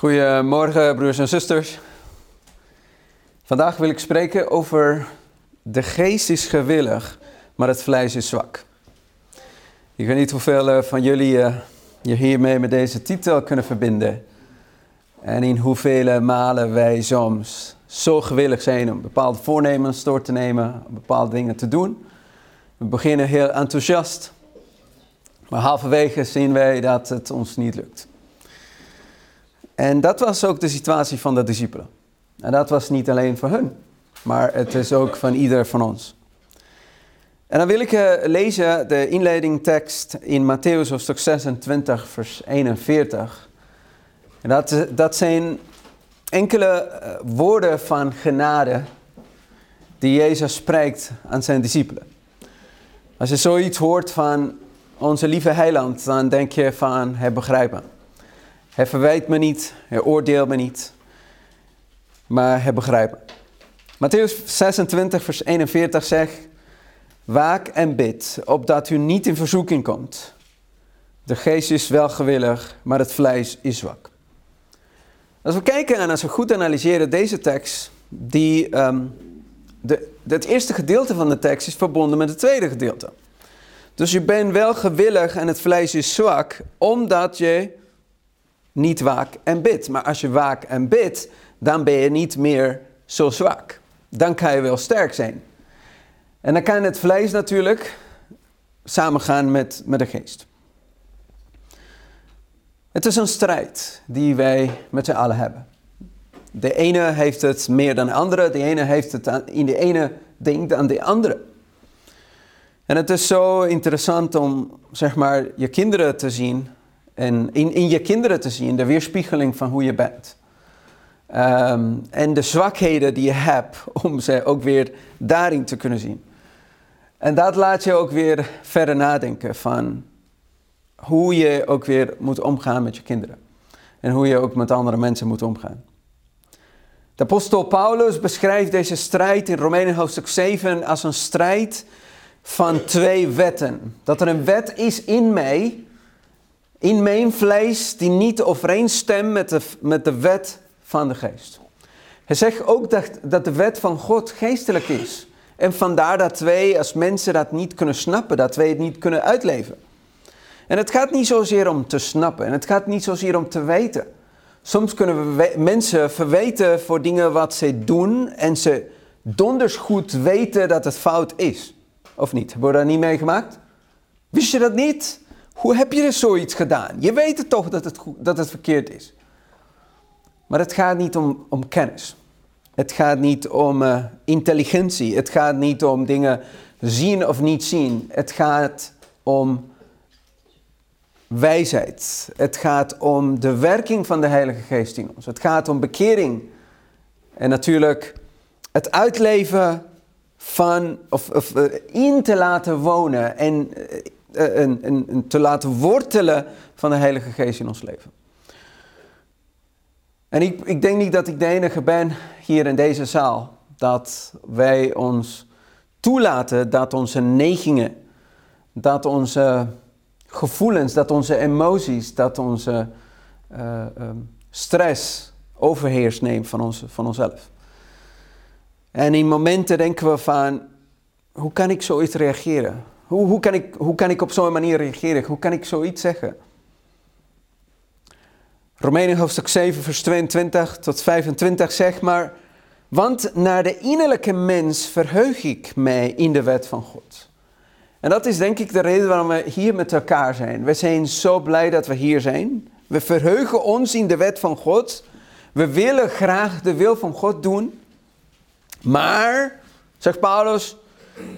Goedemorgen, broers en zusters. Vandaag wil ik spreken over de geest is gewillig, maar het vlees is zwak. Ik weet niet hoeveel eh, van jullie eh, je hiermee met deze titel kunnen verbinden. En in hoeveel malen wij soms zo gewillig zijn om bepaalde voornemens door te nemen, om bepaalde dingen te doen. We beginnen heel enthousiast, maar halverwege zien wij dat het ons niet lukt. En dat was ook de situatie van de discipelen. En dat was niet alleen voor hun, maar het is ook van ieder van ons. En dan wil ik uh, lezen de inleidingtekst in Matthäus hoofdstuk 26, vers 41. En dat, dat zijn enkele uh, woorden van genade die Jezus spreekt aan zijn discipelen. Als je zoiets hoort van onze lieve heiland, dan denk je van, hij begrijpt. Hij verwijt me niet, hij oordeelt me niet, maar hij begrijpt me. Matthäus 26, vers 41 zegt, waak en bid, opdat u niet in verzoeking komt. De geest is wel gewillig, maar het vlees is zwak. Als we kijken en als we goed analyseren deze tekst, die, um, de, het eerste gedeelte van de tekst is verbonden met het tweede gedeelte. Dus je bent wel gewillig en het vlees is zwak, omdat je niet waak en bid. Maar als je waak en bid, dan ben je niet meer zo zwak. Dan kan je wel sterk zijn. En dan kan het vlees natuurlijk samengaan met, met de geest. Het is een strijd die wij met z'n allen hebben. De ene heeft het meer dan de andere, de ene heeft het in de ene ding dan de andere. En het is zo interessant om zeg maar je kinderen te zien en in, in je kinderen te zien, de weerspiegeling van hoe je bent. Ehm, en de zwakheden die je hebt, om ze ook weer daarin te kunnen zien. En dat laat je ook weer verder nadenken van hoe je ook weer moet omgaan met je kinderen. En hoe je ook met andere mensen moet omgaan. De apostel Paulus beschrijft deze strijd in Romeinen hoofdstuk 7 als een strijd van twee wetten. Dat er een wet is in mij in mijn vlees die niet overeenstemt met de, met de wet van de geest. Hij zegt ook dat, dat de wet van God geestelijk is. En vandaar dat wij als mensen dat niet kunnen snappen, dat wij het niet kunnen uitleven. En het gaat niet zozeer om te snappen en het gaat niet zozeer om te weten. Soms kunnen we mensen verweten voor dingen wat ze doen en ze donders goed weten dat het fout is. Of niet? Hebben we dat niet meegemaakt? Wist je dat niet? Hoe heb je er zoiets gedaan? Je weet het toch dat het, dat het verkeerd is. Maar het gaat niet om, om kennis. Het gaat niet om uh, intelligentie. Het gaat niet om dingen zien of niet zien. Het gaat om wijsheid. Het gaat om de werking van de Heilige Geest in ons. Het gaat om bekering. En natuurlijk het uitleven van, of, of uh, in te laten wonen en en, te laten wortelen van de Heilige Geest in ons leven. En ik, ik denk niet dat ik de enige ben hier in deze zaal dat wij ons toelaten dat onze neigingen, dat onze gevoelens, dat onze emoties, dat onze uh, um, stress overheers neemt van, ons, van onszelf. En in momenten denken we van, hoe kan ik zoiets reageren? Hoe, hoe, kan, ik, hoe kan ik op zo'n manier reageren? Hoe kan ik zoiets zeggen? Romeinen hoofdstuk 7, vers 22 tot 25 zegt maar, want naar de innerlijke mens verheug ik mij in de wet van God. En dat is denk ik de reden waarom we hier met elkaar zijn. We zijn zo blij dat we hier zijn. We verheugen ons in de wet van God. We willen graag de wil van God doen. Maar, zegt Paulus,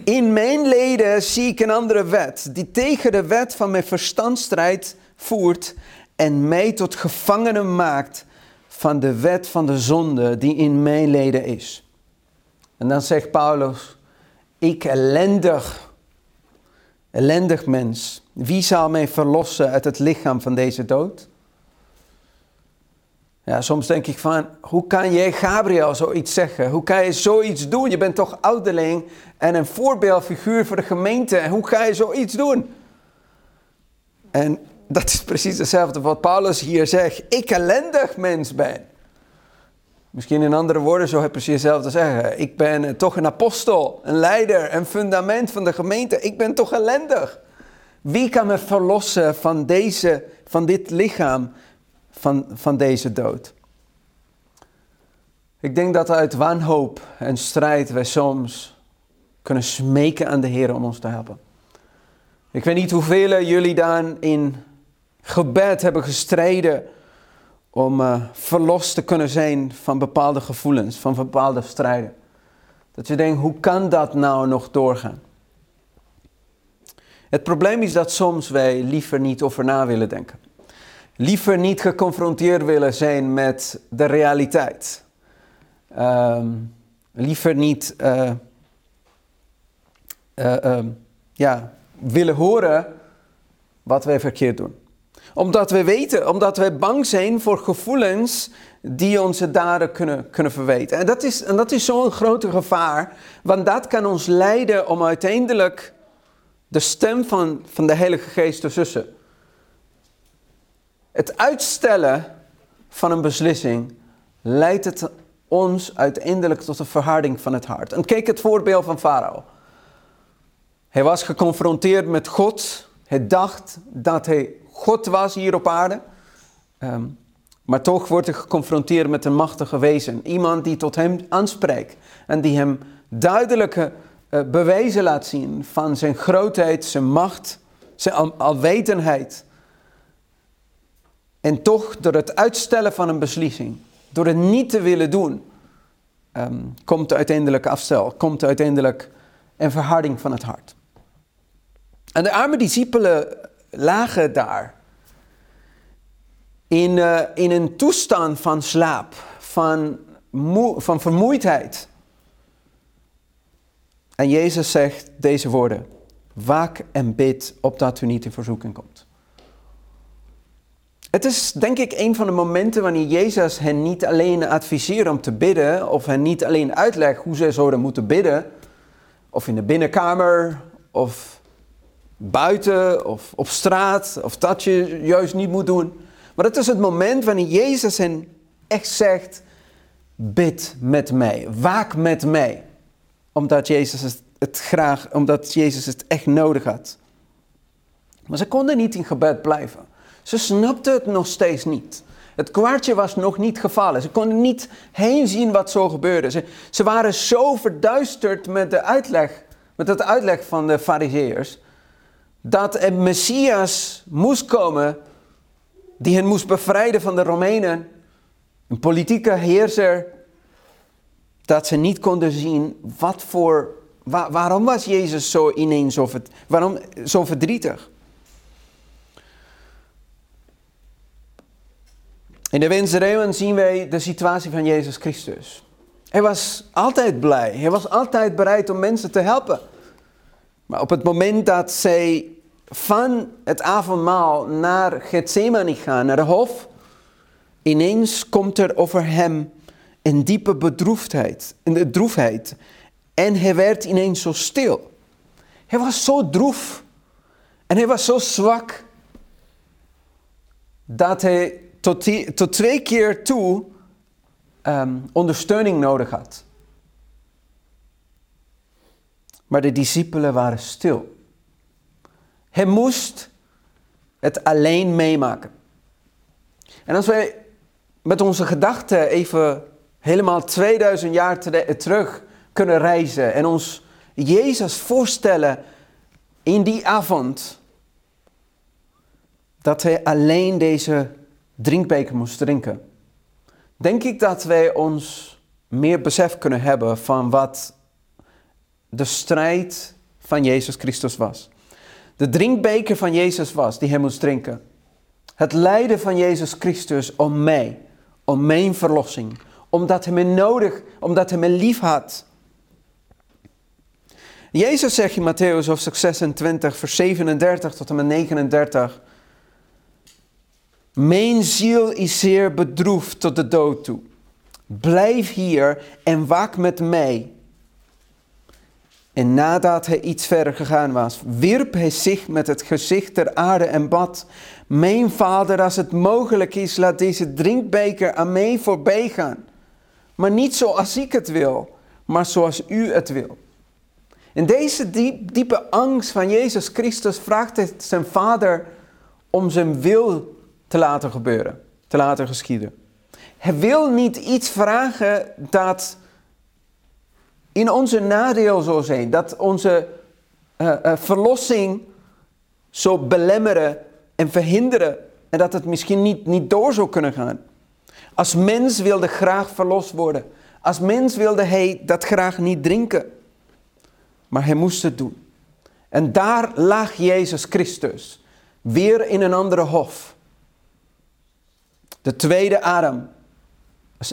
in mijn leden zie ik een andere wet, die tegen de wet van mijn verstandstrijd voert en mij tot gevangene maakt van de wet van de zonde die in mijn leden is. En dan zegt Paulus, ik ellendig, ellendig mens, wie zal mij verlossen uit het lichaam van deze dood? Ja, soms denk ik van, hoe kan jij Gabriel zoiets zeggen? Hoe kan je zoiets doen? Je bent toch ouderling en een voorbeeldfiguur voor de gemeente. En hoe ga je zoiets doen? En dat is precies hetzelfde wat Paulus hier zegt. Ik ellendig mens ben. Misschien in andere woorden zou hij precies hetzelfde zeggen. Ik ben toch een apostel, een leider, een fundament van de gemeente. Ik ben toch ellendig. Wie kan me verlossen van, deze, van dit lichaam, van, van deze dood? Ik denk dat uit wanhoop en strijd wij soms kunnen smeken aan de Heer om ons te helpen. Ik weet niet hoeveel jullie dan in gebed hebben gestreden om uh, verlost te kunnen zijn van bepaalde gevoelens, van bepaalde strijden. Dat je denkt, hoe kan dat nou nog doorgaan? Het probleem is dat soms wij liever niet over na willen denken. Liever niet geconfronteerd willen zijn met de realiteit. Ehm, liever niet uh, uh, ja, willen horen wat wij verkeerd doen. Omdat we weten, omdat wij bang zijn voor gevoelens die onze daden kunnen, kunnen verweten. En dat is, en dat is zo'n grote gevaar, want dat kan ons leiden om uiteindelijk de stem van, van de Heilige Geest te sussen. Het uitstellen van een beslissing leidt het ons uiteindelijk tot een verharding van het hart. En kijk het voorbeeld van Farao. Hij was geconfronteerd met God. Hij dacht dat hij God was hier op aarde. Ehm, maar toch wordt hij geconfronteerd met een machtige wezen. Iemand die tot hem aanspreekt. En die hem duidelijke uh, bewijzen laat zien van zijn grootheid, zijn macht, zijn al alwetendheid. En toch door het uitstellen van een beslissing, door het niet te willen doen, um, komt uiteindelijk afstel, komt uiteindelijk een verharding van het hart. En de arme discipelen lagen daar in, uh, in een toestand van slaap, van, van vermoeidheid. En Jezus zegt deze woorden: Waak en bid opdat u niet in verzoeking komt. Het is denk ik een van de momenten wanneer Jezus hen niet alleen adviseert om te bidden, of hen niet alleen uitlegt hoe ze zouden moeten bidden, of in de binnenkamer, of buiten of op straat, of dat je juist niet moet doen. Maar het is het moment wanneer Jezus hen echt zegt, bid met mij, waak met mij. Omdat Jezus het, graag, omdat Jezus het echt nodig had. Maar ze konden niet in gebed blijven. Ze snapten het nog steeds niet. Het kwartje was nog niet gevallen. Ze konden niet heen zien wat zo gebeurde. Ze, ze waren zo verduisterd met de uitleg, met het uitleg van de fariseërs, dat een Messias moest komen die hen moest bevrijden van de Romeinen. Een politieke heerser. Dat ze niet konden zien wat voor, waarom was Jezus zo ineens zo, waarom, zo verdrietig. In de Winsereeuwen zien wij de situatie van Jezus Christus. Hij was altijd blij. Hij was altijd bereid om mensen te helpen. Maar op het moment dat zij van het avondmaal naar Gethsemane gaan, naar de hof, ineens komt er over hem een diepe bedroefdheid, een droefheid. En hij werd ineens zo stil. Hij was zo droef en hij was zo zwak dat hij tot, tot twee keer toe um, ondersteuning nodig had. Maar de discipelen waren stil. Hij moest het alleen meemaken. En als wij met onze gedachten even helemaal 2000 jaar terug kunnen reizen en ons Jezus voorstellen in die avond, dat hij alleen deze drinkbeker moest drinken, denk ik dat wij ons meer besef kunnen hebben van wat de strijd van Jezus Christus was. De drinkbeker van Jezus was die hij moest drinken. Het lijden van Jezus Christus om mij, om mijn verlossing, omdat hij me nodig, omdat hij me lief had. Jezus zegt in Matthäus hoofdstuk 26, vers 37 tot en met 39. Mijn ziel is zeer bedroefd tot de dood toe. Blijf hier en waak met mij. En nadat hij iets verder gegaan was, wierp hij zich met het gezicht ter aarde en bad: Mijn vader, als het mogelijk is, laat deze drinkbeker aan mij voorbij gaan. Maar niet zoals ik het wil, maar zoals u het wil. In deze diep, diepe angst van Jezus Christus vraagt hij zijn vader om zijn wil te laten gebeuren, te laten geschieden. Hij wil niet iets vragen dat in onze nadeel zou zijn, dat onze uh, uh, verlossing zou belemmeren en verhinderen en dat het misschien niet, niet door zou kunnen gaan. Als mens wilde graag verlost worden. Als mens wilde hij dat graag niet drinken. Maar hij moest het doen. En daar lag Jezus Christus. Weer in een andere hof. De tweede adem.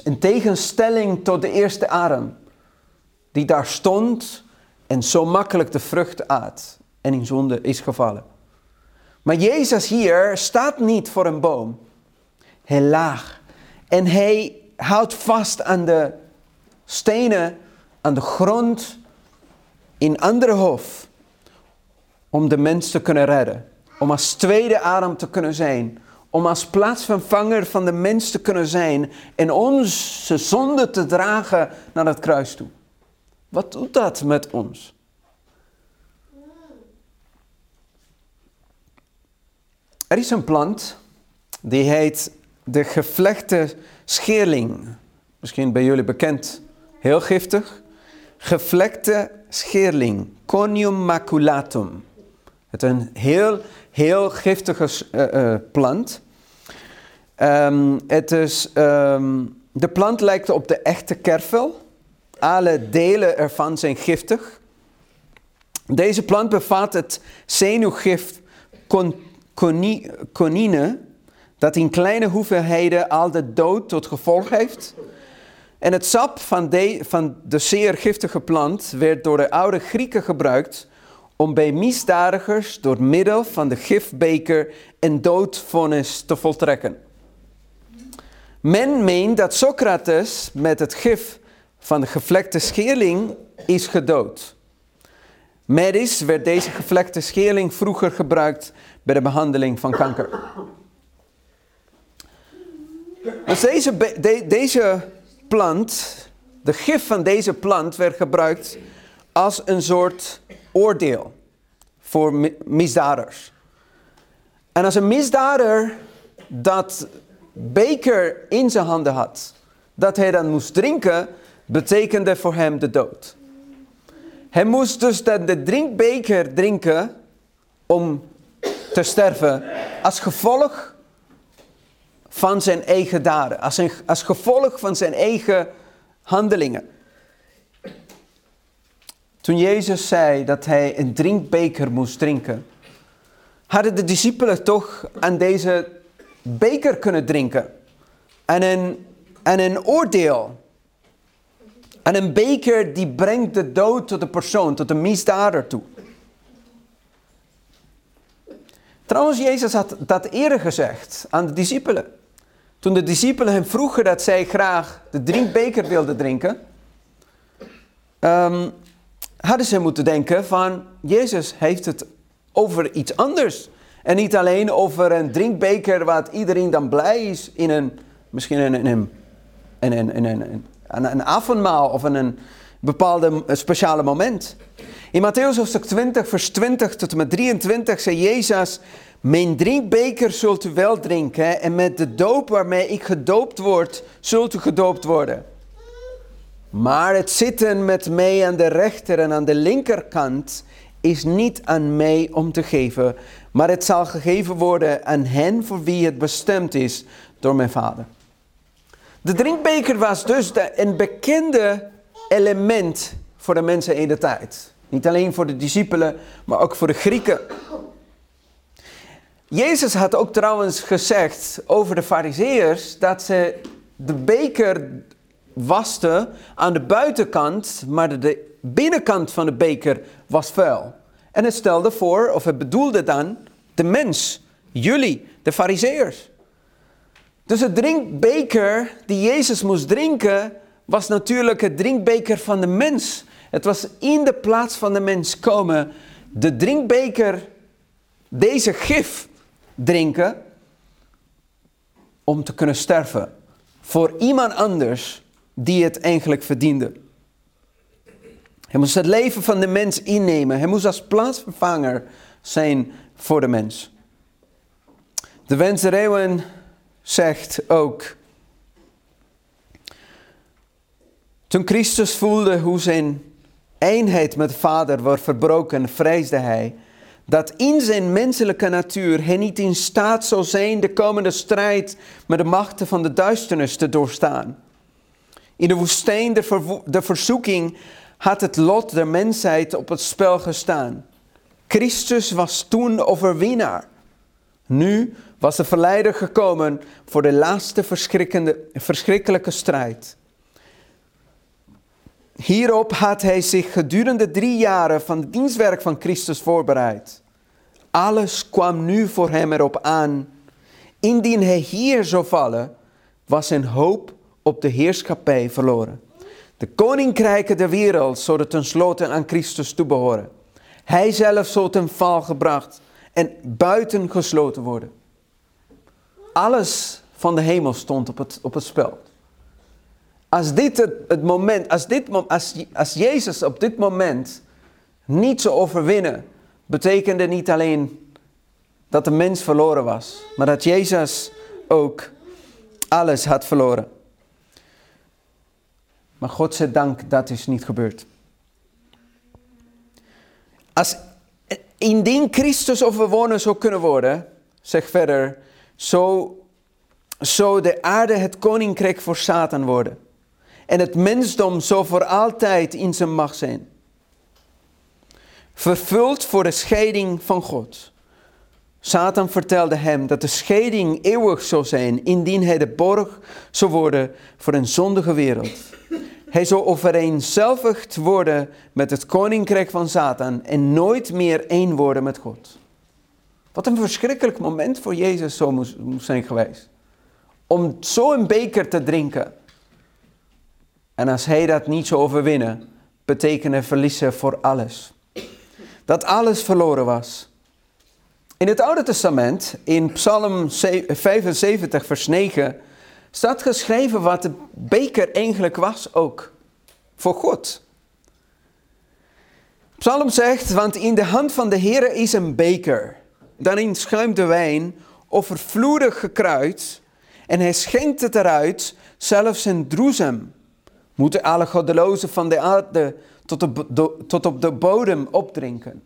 In tegenstelling tot de eerste adem. Die daar stond en zo makkelijk de vrucht at. En in zonde is gevallen. Maar Jezus hier staat niet voor een boom. Hij laag. En hij houdt vast aan de stenen, aan de grond in andere hof. Om de mens te kunnen redden. Om als tweede adem te kunnen zijn. Om als plaatsvervanger van de mens te kunnen zijn. En onze zonde te dragen naar het kruis toe. Wat doet dat met ons? Er is een plant die heet de gevlechte scheerling. Misschien bij jullie bekend. Heel giftig. Gevlekte scheerling. Conium maculatum. Het is een heel, heel giftige uh, uh, plant. Um, het is, um, de plant lijkt op de echte kervel. Alle delen ervan zijn giftig. Deze plant bevat het zenuwgif con, conine, dat in kleine hoeveelheden al de dood tot gevolg heeft. En het sap van de, van de zeer giftige plant werd door de oude Grieken gebruikt om bij misdadigers door middel van de gifbeker een doodvonnis te voltrekken. Men meent dat Socrates met het gif van de gevlekte scheerling is gedood. Medisch werd deze gevlekte scheerling vroeger gebruikt bij de behandeling van kanker. Dus deze, de, deze plant, de gif van deze plant werd gebruikt als een soort oordeel voor misdadigers. En als een misdadiger dat beker in zijn handen had, dat hij dan moest drinken, betekende voor hem de dood. Hij moest dus de drinkbeker drinken om te sterven als gevolg van zijn eigen daden, als, als gevolg van zijn eigen handelingen. Toen Jezus zei dat hij een drinkbeker moest drinken, hadden de discipelen toch aan deze beker kunnen drinken. En een, en een oordeel. En een beker die brengt de dood tot de persoon, tot de misdader toe. Trouwens, Jezus had dat eerder gezegd aan de discipelen. Toen de discipelen hem vroegen dat zij graag de drinkbeker wilden drinken, um, hadden ze moeten denken van Jezus heeft het over iets anders. En niet alleen over een drinkbeker waar iedereen dan blij is in een, misschien een, een, een, in een, een avondmaal of in een bepaalde speciale moment. In Matthäus hoofdstuk 20, vers 20 tot en met 23 zei Jezus, mijn drinkbeker zult u wel drinken en met de doop waarmee ik gedoopt word, zult u gedoopt worden. Maar het zitten met mij aan de rechter en aan de linkerkant is niet aan mij om te geven, maar het zal gegeven worden aan hen voor wie het bestemd is door mijn vader. De drinkbeker was dus een bekende element voor de mensen in de tijd. Niet alleen voor de discipelen, maar ook voor de Grieken. Jezus had ook trouwens gezegd over de fariseërs dat ze de beker wasten aan de buitenkant, maar de binnenkant van de beker was vuil. En het stelde voor, of het bedoelde dan, de mens, jullie, de fariseërs. Dus het drinkbeker die Jezus moest drinken, was natuurlijk het drinkbeker van de mens. Het was in de plaats van de mens komen, de drinkbeker, deze gif drinken, om te kunnen sterven voor iemand anders die het eigenlijk verdiende. Hij moest het leven van de mens innemen. Hij moest als plaatsvervanger zijn voor de mens. De Wens Reeuwen zegt ook. Toen Christus voelde hoe zijn eenheid met de Vader wordt verbroken, vreesde hij dat in zijn menselijke natuur hij niet in staat zou zijn de komende strijd met de machten van de duisternis te doorstaan. In de woestijn, de, de verzoeking, had het lot der mensheid op het spel gestaan. Christus was toen overwinnaar. Nu was de verleider gekomen voor de laatste verschrikkelijke strijd. Hierop had hij zich gedurende drie jaren van het dienstwerk van Christus voorbereid. Alles kwam nu voor hem erop aan. Indien hij hier zou vallen, was zijn hoop op de heerschappij verloren. De koninkrijken der wereld zouden tenslotte aan Christus toebehoren. Hij zelf zou ten val gebracht en buiten gesloten worden. Alles van de hemel stond op het, op het spel. Als dit het, het moment, als, dit, als, als Jezus op dit moment niet zou overwinnen, betekende niet alleen dat de mens verloren was, maar dat Jezus ook alles had verloren. Maar God zij dank, dat is niet gebeurd. Als indien Christus overwonnen zou kunnen worden, zeg verder, zo, zo de aarde het koninkrijk voor Satan worden. En het mensdom zou voor altijd in zijn macht zijn. Vervuld voor de scheiding van God. Satan vertelde hem dat de scheiding eeuwig zou zijn indien hij de borg zou worden voor een zondige wereld. Hij zou overeenzelvigd worden met het koninkrijk van Satan en nooit meer één worden met God. Wat een verschrikkelijk moment voor Jezus zo moest, zijn geweest. Om zo'n beker te drinken. En als hij dat niet zou overwinnen, betekende verliezen voor alles. Dat alles verloren was. In het Oude Testament, in Psalm 75, vers 9, staat geschreven wat de beker eigenlijk was ook. Voor God. Psalm zegt, want in de hand van de Heer is een beker. Daarin schuimt de wijn, overvloedig gekruid. En hij schenkt het eruit, zelfs in droesem. Moeten alle goddelozen van de aarde tot, tot op de bodem opdrinken.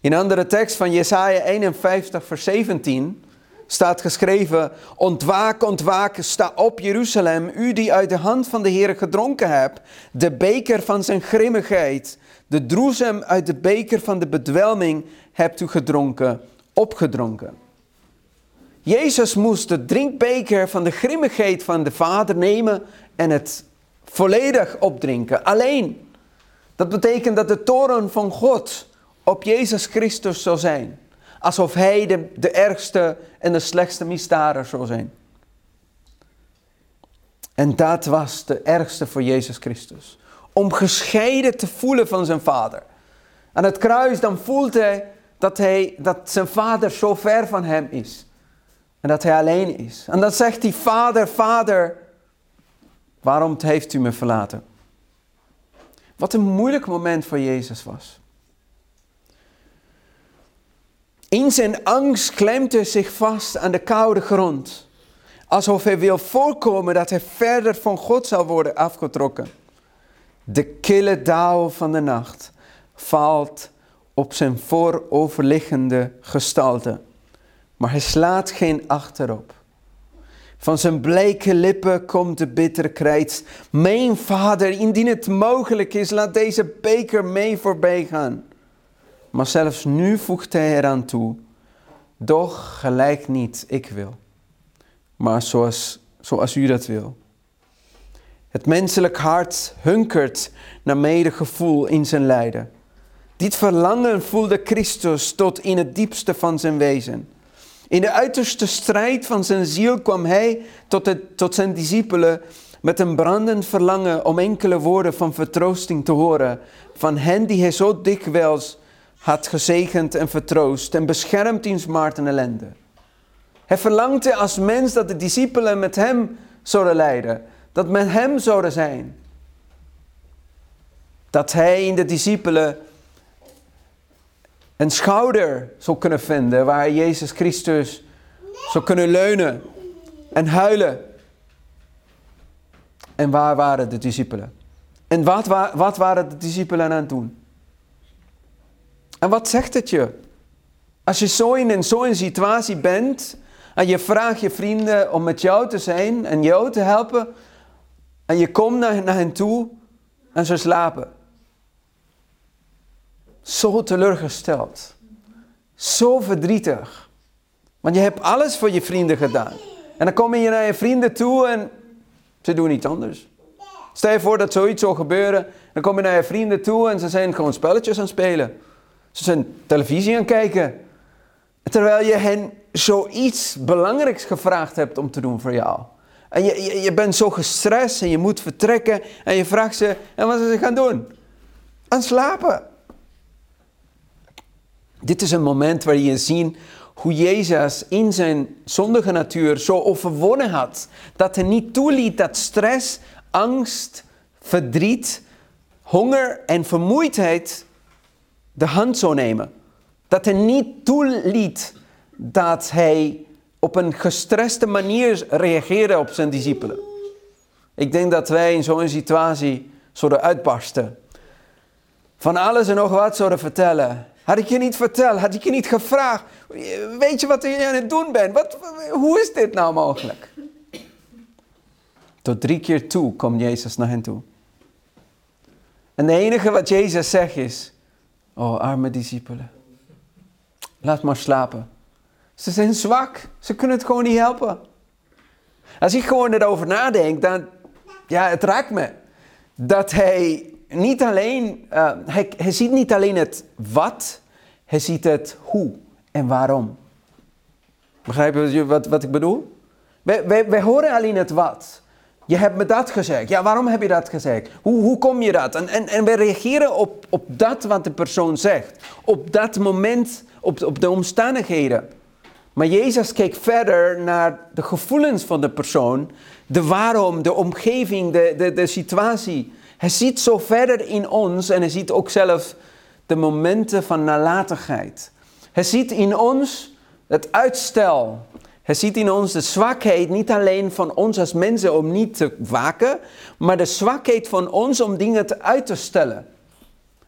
In een andere tekst van Jesaja 51, vers 17 staat geschreven: Ontwaak, ontwaak, sta op Jeruzalem, u die uit de hand van de Heer gedronken hebt, de beker van zijn grimmigheid, de droesem uit de beker van de bedwelming hebt u gedronken, opgedronken. Jezus moest de drinkbeker van de grimmigheid van de Vader nemen en het volledig opdrinken, alleen. Dat betekent dat de toren van God op Jezus Christus zou zijn. Alsof hij de, de ergste en de slechtste misdadiger zou zijn. En dat was de ergste voor Jezus Christus. Om gescheiden te voelen van zijn vader. Aan het kruis dan voelt hij dat, hij dat zijn vader zo ver van hem is. En dat hij alleen is. En dan zegt hij, vader, vader, waarom heeft u me verlaten? Wat een moeilijk moment voor Jezus was. In zijn angst klemt hij zich vast aan de koude grond, alsof hij wil voorkomen dat hij verder van God zal worden afgetrokken. De kille dauw van de nacht valt op zijn vooroverliggende gestalte, maar hij slaat geen achterop. Van zijn bleke lippen komt de bittere krijt. Mijn vader, indien het mogelijk is, laat deze beker mee voorbij gaan. Maar zelfs nu voegt hij eraan toe, doch gelijk niet ik wil, maar zoals, zoals u dat wil. Het menselijk hart hunkert naar medegevoel in zijn lijden. Dit verlangen voelde Christus tot in het diepste van zijn wezen. In de uiterste strijd van zijn ziel kwam hij tot, het, tot zijn discipelen met een brandend verlangen om enkele woorden van vertroosting te horen van hen die hij zo dikwijls had gezegend en vertroost en beschermd in smart en ellende. Hij verlangde als mens dat de discipelen met hem zouden leiden, dat met hem zouden zijn. Dat hij in de discipelen een schouder zou kunnen vinden waar Jezus Christus zou kunnen leunen en huilen. En waar waren de discipelen? En wat, wat waren de discipelen aan het doen? En wat zegt het je? Als je zo in zo'n situatie bent en je vraagt je vrienden om met jou te zijn en jou te helpen en je komt naar, naar hen toe en ze slapen. Zo teleurgesteld. Zo verdrietig. Want je hebt alles voor je vrienden gedaan. En dan kom je naar je vrienden toe en ze doen iets anders. Stel je voor dat zoiets zou gebeuren. Dan kom je naar je vrienden toe en ze zijn gewoon spelletjes aan het spelen. Ze zijn televisie aan kijken. Terwijl je hen zoiets belangrijks gevraagd hebt om te doen voor jou. En je, je, je bent zo gestrest en je moet vertrekken. En je vraagt ze, en wat ze gaan doen? Aan slapen. Dit is een moment waar je ziet hoe Jezus in zijn zondige natuur zo overwonnen had. Dat hij niet toeliet dat stress, angst, verdriet, honger en vermoeidheid de hand zou nemen. Dat hij niet toeliet dat hij op een gestreste manier reageerde op zijn discipelen. Ik denk dat wij in zo'n situatie zouden uitbarsten. Van alles en nog wat zouden vertellen. Had ik je niet verteld, had ik je niet gevraagd. Weet je wat je aan het doen bent? Wat, hoe is dit nou mogelijk? Tot drie keer toe komt Jezus naar hen toe. En het enige wat Jezus zegt is, oh arme discipelen, laat maar slapen. Ze zijn zwak, ze kunnen het gewoon niet helpen. Als ik gewoon erover nadenk, dan, ja, het raakt me. Dat hij niet alleen, uh, hij, hij ziet niet alleen het wat, hij ziet het hoe en waarom. Begrijp je wat, wat ik bedoel? Wij, wij, wij horen alleen het wat. Je hebt me dat gezegd. Ja, waarom heb je dat gezegd? Hoe, hoe kom je dat? En, en, en we reageren op, op dat wat de persoon zegt. Op dat moment, op, op de omstandigheden. Maar Jezus keek verder naar de gevoelens van de persoon. De waarom, de omgeving, de, de, de situatie. Hij ziet zo verder in ons en hij ziet ook zelf de momenten van nalatigheid. Hij ziet in ons het uitstel. Hij ziet in ons de zwakheid, niet alleen van ons als mensen om niet te waken, maar de zwakheid van ons om dingen te uit te stellen.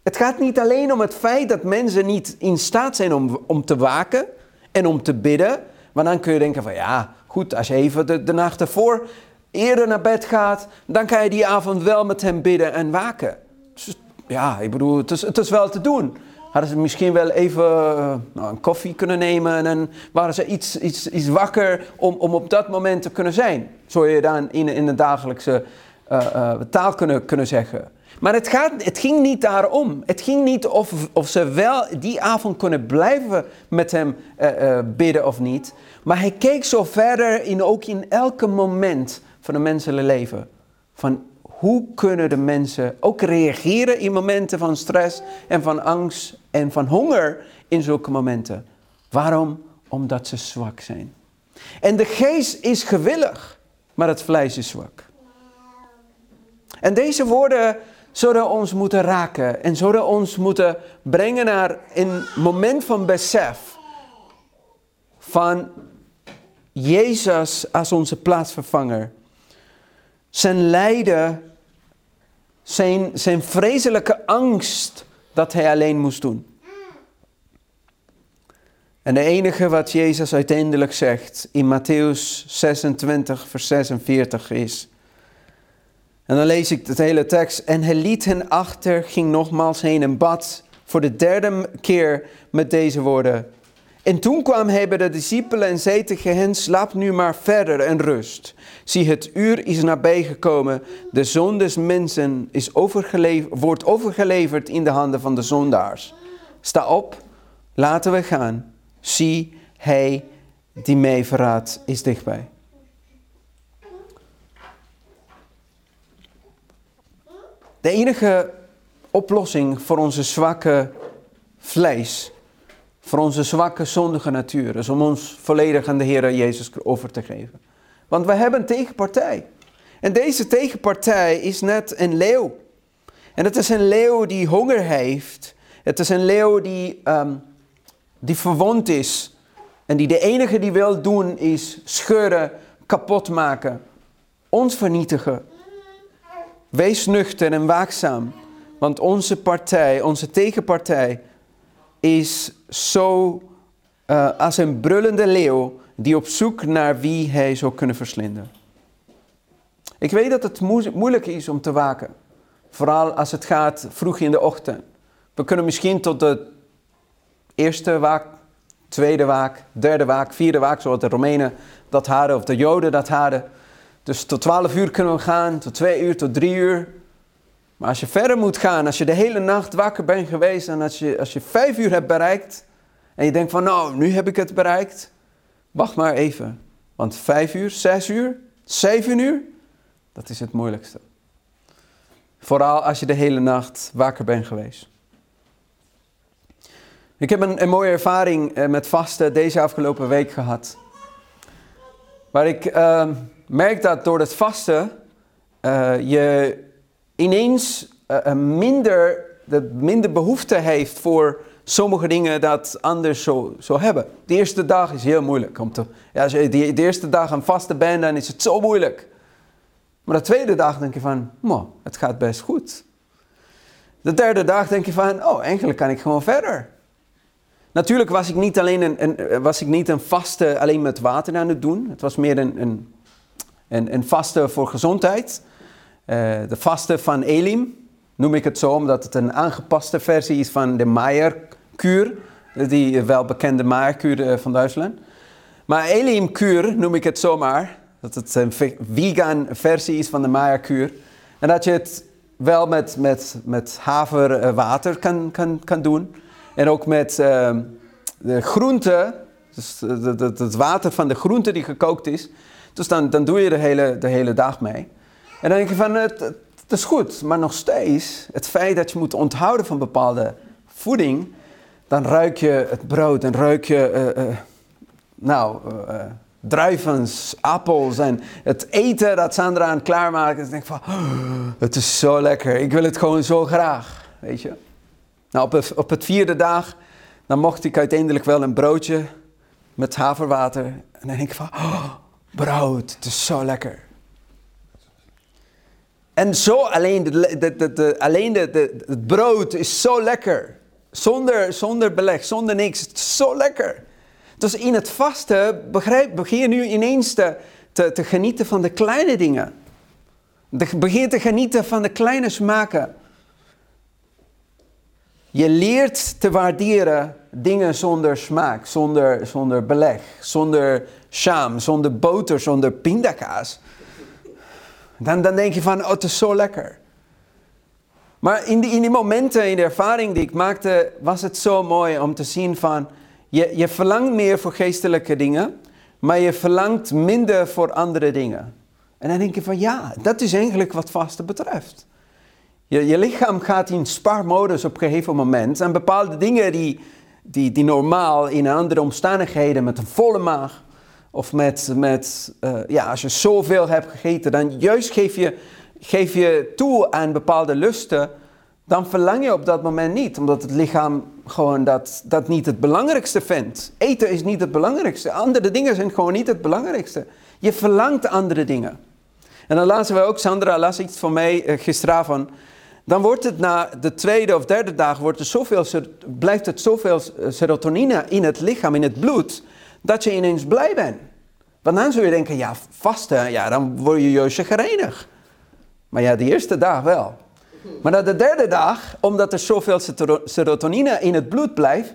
Het gaat niet alleen om het feit dat mensen niet in staat zijn om, om te waken en om te bidden. Maar dan kun je denken van ja, goed, als je even de, de nacht ervoor eerder naar bed gaat, dan kan je die avond wel met hem bidden en waken. Dus, ja, ik bedoel, het is, het is wel te doen. Hadden ze misschien wel even uh, nou, een koffie kunnen nemen en waren ze iets, iets, iets wakker om, om op dat moment te kunnen zijn. Zou je dan in, in de dagelijkse uh, uh, taal kunnen, kunnen zeggen. Maar het, gaat, het ging niet daarom. Het ging niet of, of ze wel die avond kunnen blijven met hem bidden of niet. Maar hij keek zo verder in ook in elke moment van een menselijk leven. Van hoe kunnen de mensen ook reageren in momenten van stress en van angst en van honger in zulke momenten. Waarom? Omdat ze zwak zijn. En de geest is gewillig, maar het vlees is zwak. En deze woorden zullen ons moeten raken en zullen ons moeten brengen naar een moment van besef van Jezus als onze plaatsvervanger zijn lijden, zijn, zijn vreselijke angst dat hij alleen moest doen. En de enige wat Jezus uiteindelijk zegt in Matthäus 26, vers 46 is. En dan lees ik de hele tekst. En hij liet hen achter, ging nogmaals heen en bad voor de derde keer met deze woorden. En toen kwam hij bij de discipelen en zei tegen hen, slaap nu maar verder en rust. Zie, het uur is nabijgekomen, de zoon des mensen is wordt overgeleverd in de handen van de zondaars. Sta op, laten we gaan. Zie, hij die mij verraadt is dichtbij. de enige oplossing voor onze zwakke vlees, voor onze zwakke zondige natuur, is om ons volledig aan de Heer Jezus over te geven. Want we hebben een tegenpartij. En deze tegenpartij is net een leeuw. En het is een leeuw die honger heeft. Het is een leeuw die, um, die verwond is. En die de enige die wil doen is scheuren, kapot maken, ons vernietigen. Wees nuchter en waakzaam. Want onze partij, onze tegenpartij, is zo uh, als een brullende leeuw die op zoek naar wie hij zou kunnen verslinden. Ik weet dat het moeilijk is om te waken. Vooral als het gaat vroeg in de ochtend. We kunnen misschien tot de eerste waak, tweede waak, derde waak, vierde waak, zoals de Romeinen dat hadden of de Joden dat hadden. Dus tot twaalf uur kunnen we gaan, tot twee uur, tot drie uur. Maar als je verder moet gaan, als je de hele nacht wakker bent geweest en als je, als je vijf uur hebt bereikt en je denkt van nou, nu heb ik het bereikt, wacht maar even. Want vijf uur, zes uur, zeven uur, dat is het moeilijkste. Vooral als je de hele nacht wakker bent geweest. Ik heb een, een mooie ervaring eh, met vasten deze afgelopen week gehad. Waar ik uh, merk dat door het vasten uh, je ineens uh, minder, de, minder behoefte heeft voor sommige dingen dat anders zo, zo hebben. De eerste dag is heel moeilijk. Om te, ja, als je de, eerste dag aan vasten bent, dan is het zo moeilijk. Maar de tweede dag denk je van, het gaat best goed. De derde dag denk je van, oh, eigenlijk kan ik gewoon verder. Natuurlijk was ik niet alleen een, een, was ik niet een vaste alleen met water aan het doen. Het was meer een, een, een, een vaste voor gezondheid. Uh, de vaste van Elim noem ik het zo, omdat het een aangepaste versie is van de Meijer-kuur. Die welbekende Meijer-kuur eh, van Duitsland. Maar Elim-kuur noem ik het zomaar. Dat het een vegan versie is van de Maya-kuur. En dat je het wel met, met, met haverwater kan, kan, kan doen. En ook met uh, de groente, dus het water van de groente die gekookt is. Dus dan, dan doe je de hele, de hele dag mee. En dan denk je van, het, is goed. Maar nog steeds, het feit dat je moet onthouden van bepaalde voeding... dan ruik je het brood, dan ruik je... Uh, uh, nou, uh, druivens, appels en het eten dat Sandra aan het klaarmaken is. denk ik van, oh, het is zo lekker. Ik wil het gewoon zo graag, weet je. Nou, op het, op vierde dag, dan mocht ik uiteindelijk wel een broodje met haverwater. En dan denk ik van, oh, brood, het is zo lekker. En zo alleen, de, de, de, alleen de, het brood is zo lekker. Zonder, zonder beleg, zonder niks. Het is zo lekker. Dus in het vasten begrijp, begin je nu ineens te, te, te genieten van de kleine dingen. begin te genieten van de kleine smaken. Je leert te waarderen dingen zonder smaak, zonder, zonder beleg, zonder sham, zonder boter, zonder pindakaas. Dan, dan denk je van, oh, het is zo lekker. Maar in die, in die momenten, in de ervaring die ik maakte, was het zo mooi om te zien van, je, je verlangt meer voor geestelijke dingen, maar je verlangt minder voor andere dingen. En dan denk je van ja, dat is eigenlijk wat vasten betreft. Je, je lichaam gaat in spaarmodus op een gegeven moment. En bepaalde dingen die, die, die normaal in andere omstandigheden met een volle maag of met, met uh, ja, als je zoveel hebt gegeten, dan juist geef je, geef je toe aan bepaalde lusten dan verlang je op dat moment niet, omdat het lichaam gewoon dat, dat niet het belangrijkste vindt. Eten is niet het belangrijkste. Andere dingen zijn gewoon niet het belangrijkste. Je verlangt andere dingen. En dan lazen we ook, Sandra las iets van mij uh, gisteravond. Dan wordt het na de tweede of derde dag, wordt er zoveel, blijft het zoveel eh, serotonine in het lichaam, in het bloed, dat je ineens blij bent. Want dan zul je denken, ja, vasten, ja, dan word je juist gerenig. Maar ja, de eerste dag wel. Maar na de derde dag, omdat er zoveel serotonine in het bloed blijft,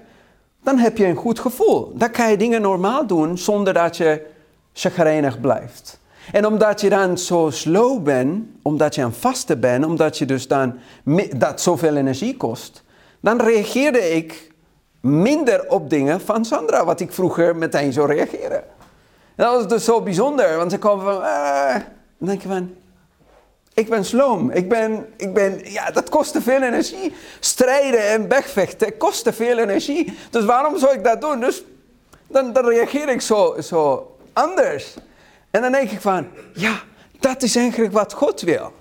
dan heb je een goed gevoel. Dan kan je dingen normaal doen zonder dat je chagrijnig blijft. En omdat je dan zo slow bent, omdat je aan vasten bent, omdat je dus dan dat zoveel energie kost, dan reageerde ik minder op dingen van Sandra, wat ik vroeger meteen zou reageren. dat was dus zo bijzonder, want ze komen van, eh, dan denk je van, Ik ben sloom. Ik ben, ik ben, ja, dat kost te veel energie. Strijden en wegvechten kost te veel energie. Dus waarom zou ik dat doen? Dus dan, dan reageer ik zo, zo anders. En dan denk ik van, ja, dat is eigenlijk wat God wil.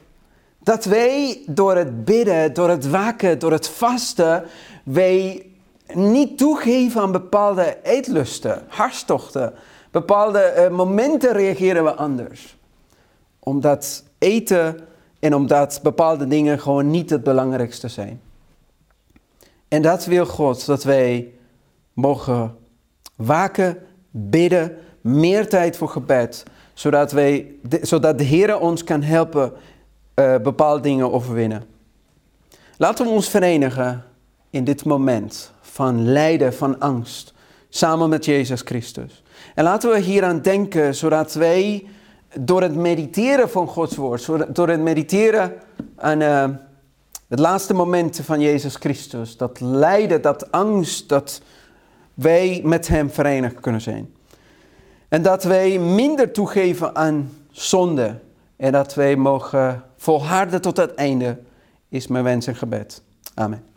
Dat wij door het bidden, door het waken, door het vasten, wij niet toegeven aan bepaalde eetlusten, hartstochten. Bepaalde uh, momenten reageren we anders. Omdat eten en omdat bepaalde dingen gewoon niet het belangrijkste zijn. En dat wil God, dat wij mogen waken, bidden, meer tijd voor gebed, zodat, wij, zodat de Heer ons kan helpen uh, bepaalde dingen overwinnen. Laten we ons verenigen in dit moment van lijden, van angst, samen met Jezus Christus. En laten we hieraan denken, zodat wij door het mediteren van Gods woord, door het mediteren aan uh, het laatste moment van Jezus Christus, dat lijden, dat angst, dat wij met Hem verenigd kunnen zijn. En dat wij minder toegeven aan zonde en dat wij mogen volharden tot het einde, is mijn wens en gebed. Amen.